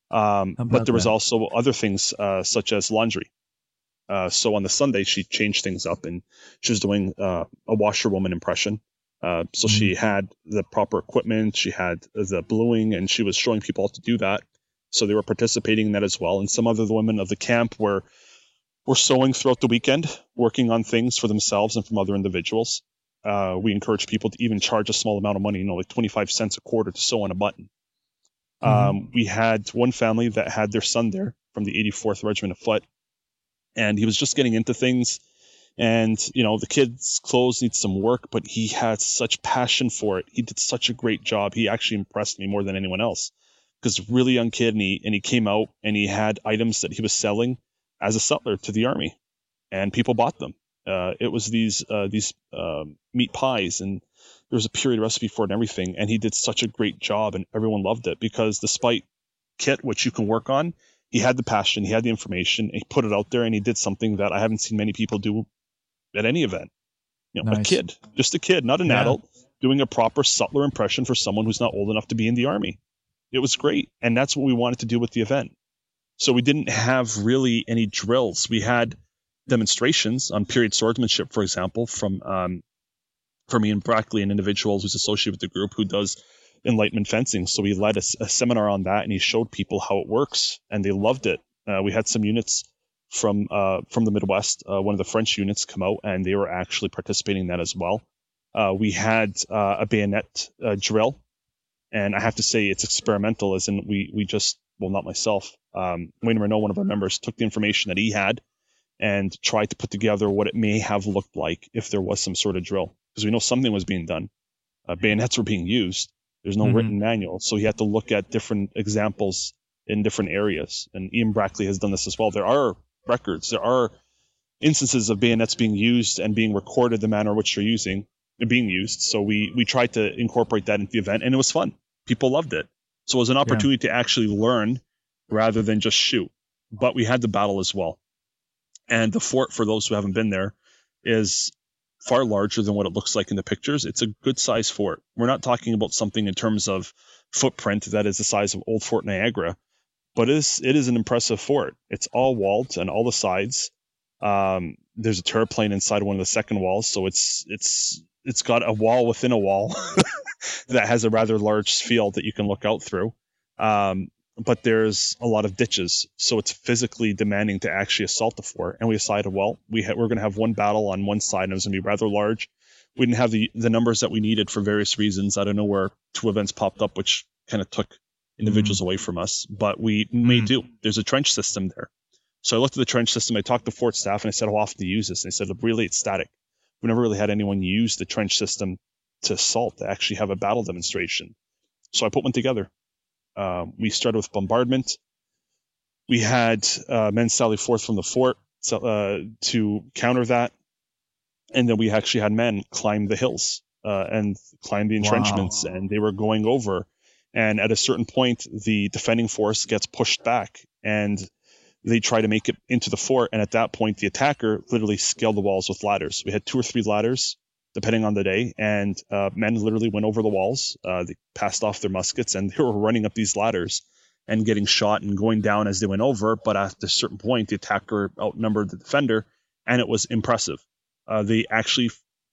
Um, but there was also other things uh, such as laundry. Uh, so on the Sunday, she changed things up and she was doing uh, a washerwoman impression. Uh, so mm-hmm. she had the proper equipment, she had the bluing, and she was showing people how to do that so they were participating in that as well. And some other women of the camp were were sewing throughout the weekend, working on things for themselves and from other individuals. Uh, we encourage people to even charge a small amount of money, you know, like 25 cents a quarter to sew on a button. Mm-hmm. Um, we had one family that had their son there from the 84th Regiment of Foot, and he was just getting into things. And, you know, the kid's clothes need some work, but he had such passion for it. He did such a great job. He actually impressed me more than anyone else because really young kid and he and he came out and he had items that he was selling as a sutler to the army, and people bought them. Uh, it was these uh, these um, meat pies and there was a period recipe for it and everything, and he did such a great job and everyone loved it because despite kit which you can work on, he had the passion, he had the information, he put it out there, and he did something that I haven't seen many people do at any event. You know, nice. a kid, just a kid, not an yeah. adult, doing a proper sutler impression for someone who's not old enough to be in the army. It was great. And that's what we wanted to do with the event. So we didn't have really any drills. We had demonstrations on period swordsmanship, for example, from um, from Ian Brackley, an individual who's associated with the group who does enlightenment fencing. So we led a, a seminar on that and he showed people how it works, and they loved it. Uh, we had some units from uh, from the Midwest, uh, one of the French units, come out, and they were actually participating in that as well. Uh, we had uh, a bayonet uh, drill and I have to say it's experimental, as in we we just well not myself. Um, Wayne Renault, one of our members, took the information that he had and tried to put together what it may have looked like if there was some sort of drill, because we know something was being done. Uh, bayonets were being used, There's no mm-hmm. written manual, so he had to look at different examples in different areas. And Ian Brackley has done this as well. There are records, there are instances of bayonets being used and being recorded the manner in which they're using being used. So we we tried to incorporate that into the event, and it was fun. People loved it. So it was an opportunity yeah. to actually learn rather than just shoot. But we had the battle as well. And the fort, for those who haven't been there, is far larger than what it looks like in the pictures. It's a good size fort. We're not talking about something in terms of footprint that is the size of Old Fort Niagara, but it is, it is an impressive fort. It's all walled on all the sides. Um, there's a terreplein inside one of the second walls, so it's it's it's got a wall within a wall *laughs* that has a rather large field that you can look out through. Um, but there's a lot of ditches, so it's physically demanding to actually assault the fort. And we decided, well, we ha- we're going to have one battle on one side, and it was going to be rather large. We didn't have the the numbers that we needed for various reasons. I don't know where two events popped up, which kind of took individuals mm. away from us, but we mm. may do. There's a trench system there. So I looked at the trench system. I talked to fort staff, and I said, how often do you use this? And they said, really, it's static. We never really had anyone use the trench system to assault, to actually have a battle demonstration. So I put one together. Uh, we started with bombardment. We had uh, men sally forth from the fort uh, to counter that. And then we actually had men climb the hills uh, and climb the entrenchments, wow. and they were going over. And at a certain point, the defending force gets pushed back, and they try to make it into the fort. And at that point, the attacker literally scaled the walls with ladders. We had two or three ladders depending on the day. And uh, men literally went over the walls. Uh, they passed off their muskets and *laughs* they were running up these ladders and getting shot and going down as they went over. But at a certain point, the attacker outnumbered the defender, and it was impressive. Uh, they actually,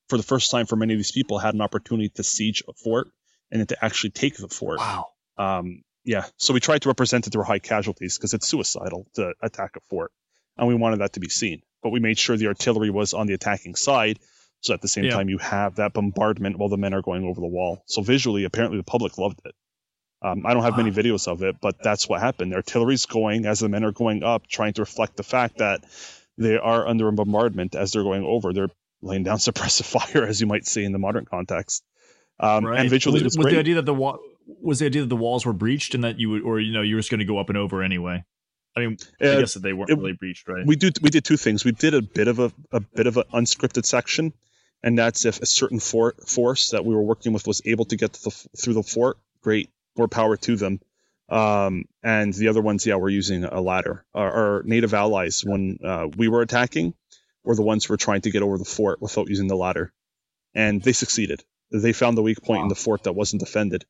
for the first time for many of these people, had an opportunity to siege a fort and then to actually take the fort.
Wow.
Um, yeah. So we tried to represent it through high casualties because it's suicidal to attack a fort, and we wanted that to be seen. But we made sure the artillery was on the attacking side so at the same yeah. time, you have that bombardment while the men are going over the wall. So visually, apparently the public loved it. Um, I don't have many videos of it, but that's what happened. The artillery's going as the men are going up, trying to reflect the fact that they are under a bombardment as they're going over. They're laying down *laughs* suppressive fire, as you might see in the modern context. Um, right. And visually,
was, was the idea that the wa- was the idea that the walls were breached and that you would, or you know, you were just going to go up and over anyway. I mean, I uh, guess that they weren't it, really breached, right?
We do we did two things. We did a bit of a, a bit of an unscripted section and that's if a certain for- force that we were working with was able to get the, through the fort. Great, more power to them. Um, and the other ones, yeah, we're using a ladder. Our, our native allies, when uh, we were attacking, were the ones who were trying to get over the fort without using the ladder, and they succeeded. They found the weak point wow. in the fort that wasn't defended,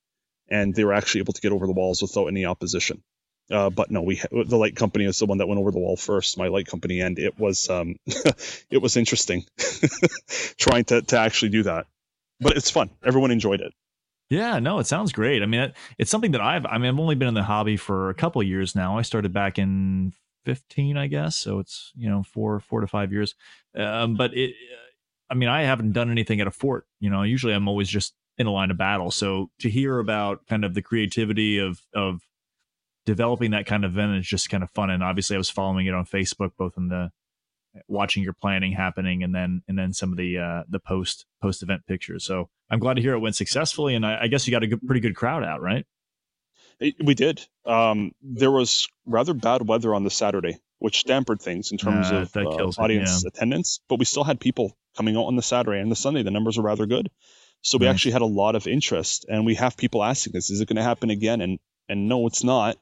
and they were actually able to get over the walls without any opposition. Uh, but no, we the light company is the one that went over the wall first. My light company, and it was um, *laughs* it was interesting *laughs* trying to to actually do that. But it's fun. Everyone enjoyed it.
Yeah, no, it sounds great. I mean, it's something that I've I mean, I've only been in the hobby for a couple years now. I started back in 15, I guess, so it's you know four four to five years. Um, but it, I mean, I haven't done anything at a fort. You know, usually I'm always just in a line of battle. So to hear about kind of the creativity of of developing that kind of event is just kind of fun. And obviously, I was following it on Facebook, both in the watching your planning happening and then and then some of the uh, the post post event pictures. So I'm glad to hear it went successfully, and I, I guess you got a good, pretty good crowd out, right?
We did. Um, there was rather bad weather on the Saturday, which dampened things in terms uh, of uh, audience yeah. attendance. But we still had people coming out on the Saturday and the Sunday. The numbers were rather good. So we nice. actually had a lot of interest, and we have people asking us, "Is it going to happen again?" And and no, it's not.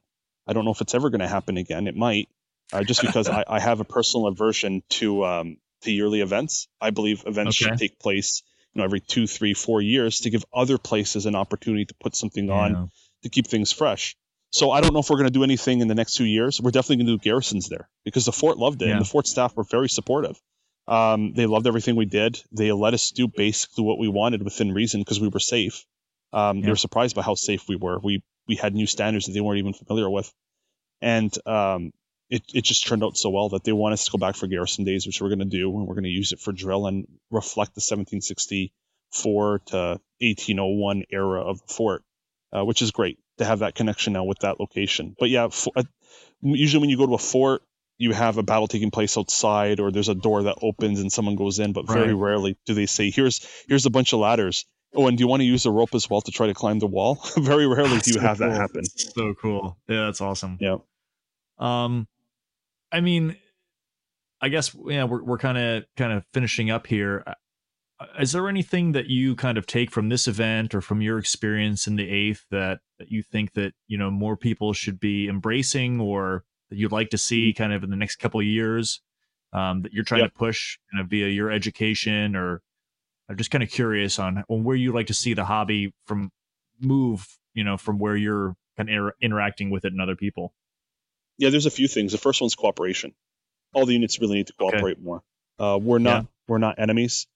I don't know if it's ever going to happen again. It might, uh, just because I, I, have a personal aversion to um, to yearly events. I believe events okay. should take place, you know, every two, three, four years to give other places an opportunity to put something yeah. on to keep things fresh. So I don't know if we're going to do anything in the next two years. We're definitely going to do garrisons there because the fort loved it, yeah. and the fort staff were very supportive. Um, they loved everything we did. They let us do basically what we wanted within reason because we were safe. Um, yeah. They were surprised by how safe we were. We we had new standards that they weren't even familiar with, and um, it it just turned out so well that they want us to go back for garrison days, which we're going to do, and we're going to use it for drill and reflect the 1764 to 1801 era of the fort, uh, which is great to have that connection now with that location. But yeah, for, uh, usually when you go to a fort, you have a battle taking place outside, or there's a door that opens and someone goes in. But very right. rarely do they say, "Here's here's a bunch of ladders." Oh, and do you want to use a rope as well to try to climb the wall? *laughs* Very rarely that's do you so have cool. that happen.
So cool. Yeah, that's awesome.
Yeah.
Um, I mean, I guess yeah, we're we're kind of kind of finishing up here. Uh, there anything that you kind of take from this event or from your experience in the eighth that that you think that you know more people should be embracing or that you'd like to see kind of in the next couple of years um, that you're trying yep. to push kind of via your education or I'm just kind of curious on, on where you like to see the hobby from move, you know, from where you're kind of inter- interacting with it and other people.
Yeah, there's a few things. The first one's cooperation. All the units really need to cooperate okay. more. Uh, we're not yeah. we're not enemies.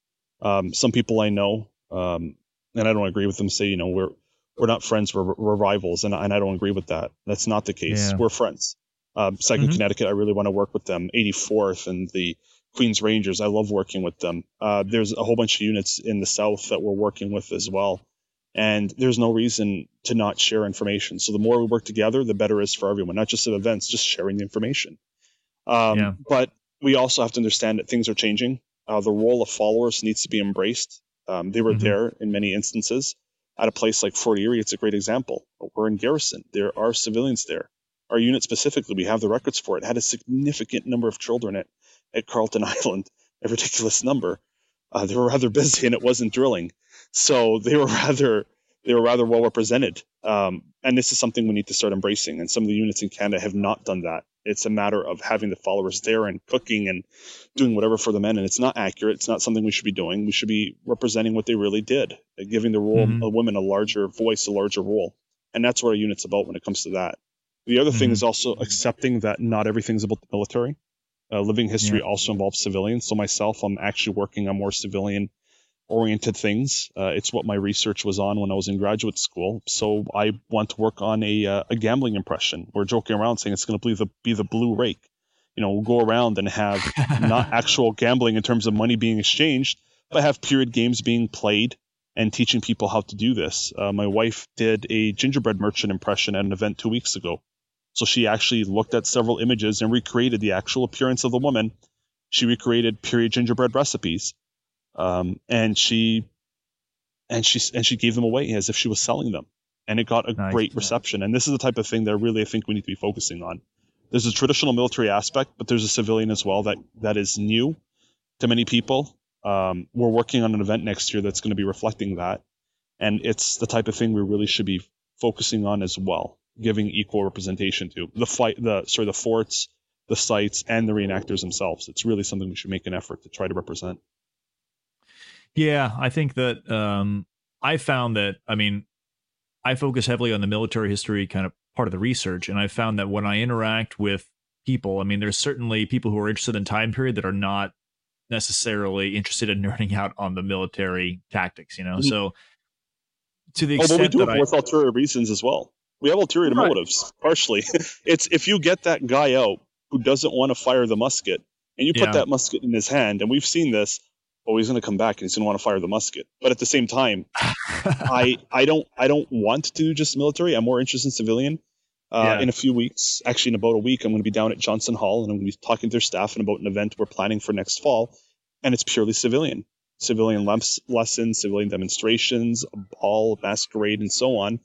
Um, some people I know, um, and I don't agree with them, say you know we're we're not friends, we're, we're rivals, and, and I don't agree with that. That's not the case. Yeah. We're friends. Um, Second mm-hmm. Connecticut, I really want to work with them. 84th and the Queens Rangers, I love working with them. Uh, there's a whole bunch of units in the South that we're working with as well. And there's no reason to not share information. So the more we work together, the better it is for everyone, not just at events, just sharing the information. Um, yeah. But we also have to understand that things are changing. Uh, the role of followers needs to be embraced. Um, they were mm-hmm. there in many instances. At a place like Fort Erie, it's a great example. We're in Garrison. There are civilians there our unit specifically, we have the records for it, had a significant number of children at, at Carleton *laughs* Island, a ridiculous number. Uh, they were rather busy and it wasn't drilling. So they were *laughs* rather they were rather well represented. Um, and this is something we need to start embracing. And some of the units in Canada have not done that. It's a matter of having the followers there and cooking and doing whatever for the men. And it's not accurate. It's not something we should be doing. We should be representing what they really did, giving the role mm-hmm. of women a larger voice, a larger role. And that's what our unit's about when it comes to that. The other mm-hmm. thing is also accepting that not everything's about the military. Uh, living history yeah. also involves civilians. So myself, I'm actually working on more civilian oriented things. Uh, it's what my research was on when I was in graduate school. So I want to work on a, uh, a gambling impression. We're joking around saying it's going to be the, be the blue rake. You know, we'll go around and have *laughs* not actual gambling in terms of money being exchanged, but have period games being played and teaching people how to do this. Uh, my wife did a gingerbread merchant impression at an event two weeks ago. So she actually looked at several images and recreated the actual appearance of the woman. She recreated period gingerbread recipes, um, and she and she and she gave them away as if she was selling them, and it got a nice. great reception. And this is the type of thing that really I think we need to be focusing on. There's a traditional military aspect, but there's a civilian as well that that is new to many people. Um, we're working on an event next year that's going to be reflecting that, and it's the type of thing we really should be focusing on as well giving equal representation to the fight, the sorry, the forts, the sites, and the reenactors themselves. It's really something we should make an effort to try to represent.
Yeah, I think that um, I found that. I mean, I focus heavily on the military history kind of part of the research, and I found that when I interact with people, I mean, there's certainly people who are interested in time period that are not necessarily interested in *laughs* nerding out on the military tactics. You know, mm-hmm. so to the extent
Although we do
that
it with ulterior reasons as well. We have ulterior right. motives, partially. *laughs* it's if you get that guy out who doesn't want to fire the musket, and you put yeah. that musket in his hand, and we've seen this. Oh, he's going to come back and he's going to want to fire the musket. But at the same time, *laughs* I I don't I don't want to do just military. I'm more interested in civilian. Uh, yeah. In a few weeks, actually in about a week, I'm going to be down at Johnson Hall and I'm going to be talking to their staff and about an event we're planning for next fall, and it's purely civilian, civilian lessons, civilian demonstrations, a ball, masquerade, and so on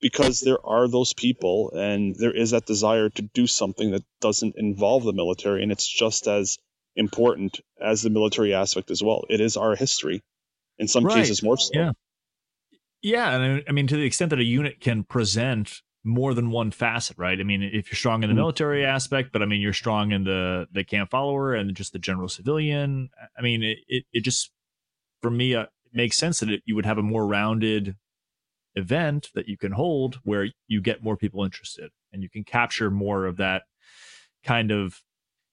because there are those people and there is that desire to do something that doesn't involve the military and it's just as important as the military aspect as well it is our history in some right. cases more so
yeah yeah and I, mean to the extent that a unit can present more than one facet right i mean if you're strong in the mm-hmm. military aspect but i mean you're strong in the the camp follower and just the general civilian i mean it it, it just for me uh, it makes sense that it, you would have a more rounded event that you can hold where you get more people interested and you can capture more of that kind of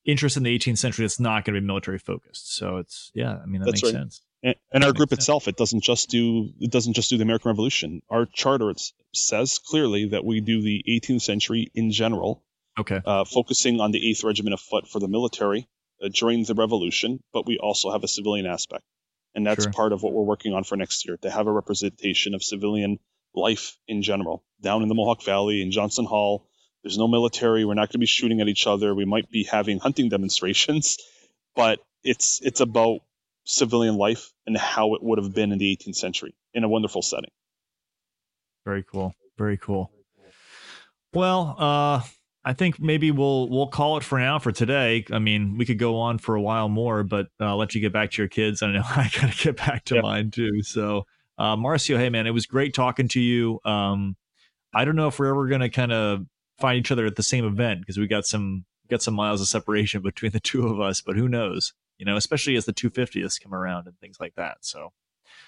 interest in the 18th century that's not going to be military focused. So it's yeah, I mean that that's makes right. sense.
And, and our group sense. itself, it doesn't just do it doesn't just do the American Revolution. Our charter it says clearly that we do the 18th century in general.
Okay.
Uh, focusing on the 8th Regiment of Foot for the military uh, during the Revolution, but we also have a civilian aspect. And that's sure. part of what we're working on for next year to have a representation of civilian life in general. Down in the Mohawk Valley, in Johnson Hall, there's no military. We're not going to be shooting at each other. We might be having hunting demonstrations, *laughs* but it's it's about civilian life and how it would have been in the 18th century in a wonderful setting.
Very cool. Very cool. Well, uh, I think maybe we'll we'll call it for now for today. I mean, we could go on for a while more, but uh, I'll let you get back to your kids. I know *laughs* I got to get back to yeah. mine too. So, uh, Marcio, hey man, it was great talking to you. Um, I don't know if we're ever gonna kind of find each other at the same event because we got some got some miles of separation *laughs* between the two of us, but who knows? You know, especially as the 250s come around and things like that. So,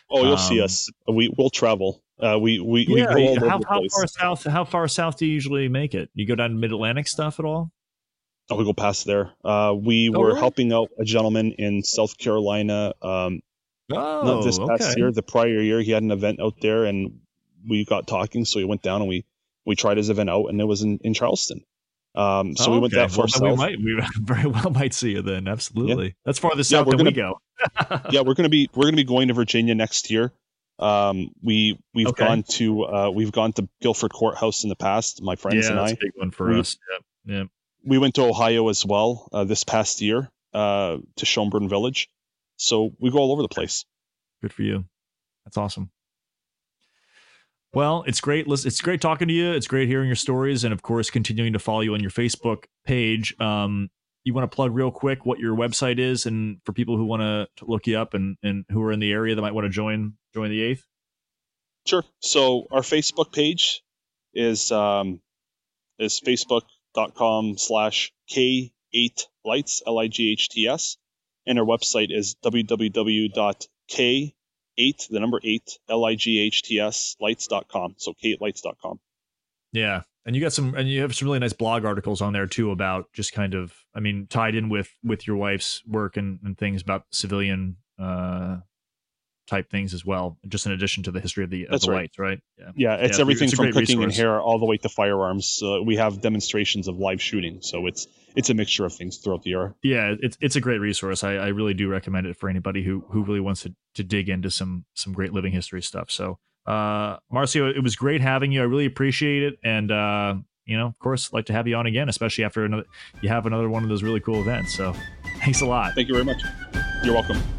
oh, you'll um, see us. We will travel. Uh, we we,
yeah, we how, how far south? How far south do you usually make it? You go down to Mid Atlantic stuff at all?
Oh, we go past there. Uh, we oh, were really? helping out a gentleman in South Carolina. Um,
oh,
not this past okay. year, the prior year, he had an event out there, and we got talking. So we went down and we we tried his event out, and it was in in Charleston. Um, so oh, we went that far well,
We might, we *laughs* very well might see you then. Absolutely, yeah. that's farther south yeah, than
gonna,
we go. *laughs*
yeah, we're gonna be we're gonna be going to Virginia next year. Um, we we've okay. gone to uh, we've gone to Guilford Courthouse in the past. My friends
yeah,
and I.
big one for we, us. Yeah, yeah.
We went to Ohio as well uh, this past year uh, to Schoenbrunn Village. So we go all over the place.
Good for you. That's awesome. Well, it's great. It's great talking to you. It's great hearing your stories, and of course, continuing to follow you on your Facebook page. Um, you want to plug real quick what your website is, and for people who want to look you up and and who are in the area that might want to join join the eighth.
Sure. So our Facebook page is um, is facebook.com slash k eight lights l i g h t s, and our website is www.k eight the number eight l i g h t s lights.com. So k8lights.com.
Yeah, and you got some and you have some really nice blog articles on there too about just kind of i mean tied in with with your wife's work and, and things about civilian uh type things as well just in addition to the history of the, of the right. lights right
yeah yeah it's yeah, everything it's from cooking resource. and hair all the way to firearms uh, we have demonstrations of live shooting so it's it's a mixture of things throughout the year
yeah it's it's a great resource i, I really do recommend it for anybody who who really wants to to dig into some some great living history stuff so uh, Marcio, it was great having you. I really appreciate it, and uh, you know, of course, like to have you on again, especially after another you have another one of those really cool events. So, thanks a lot.
Thank you very much. You're welcome.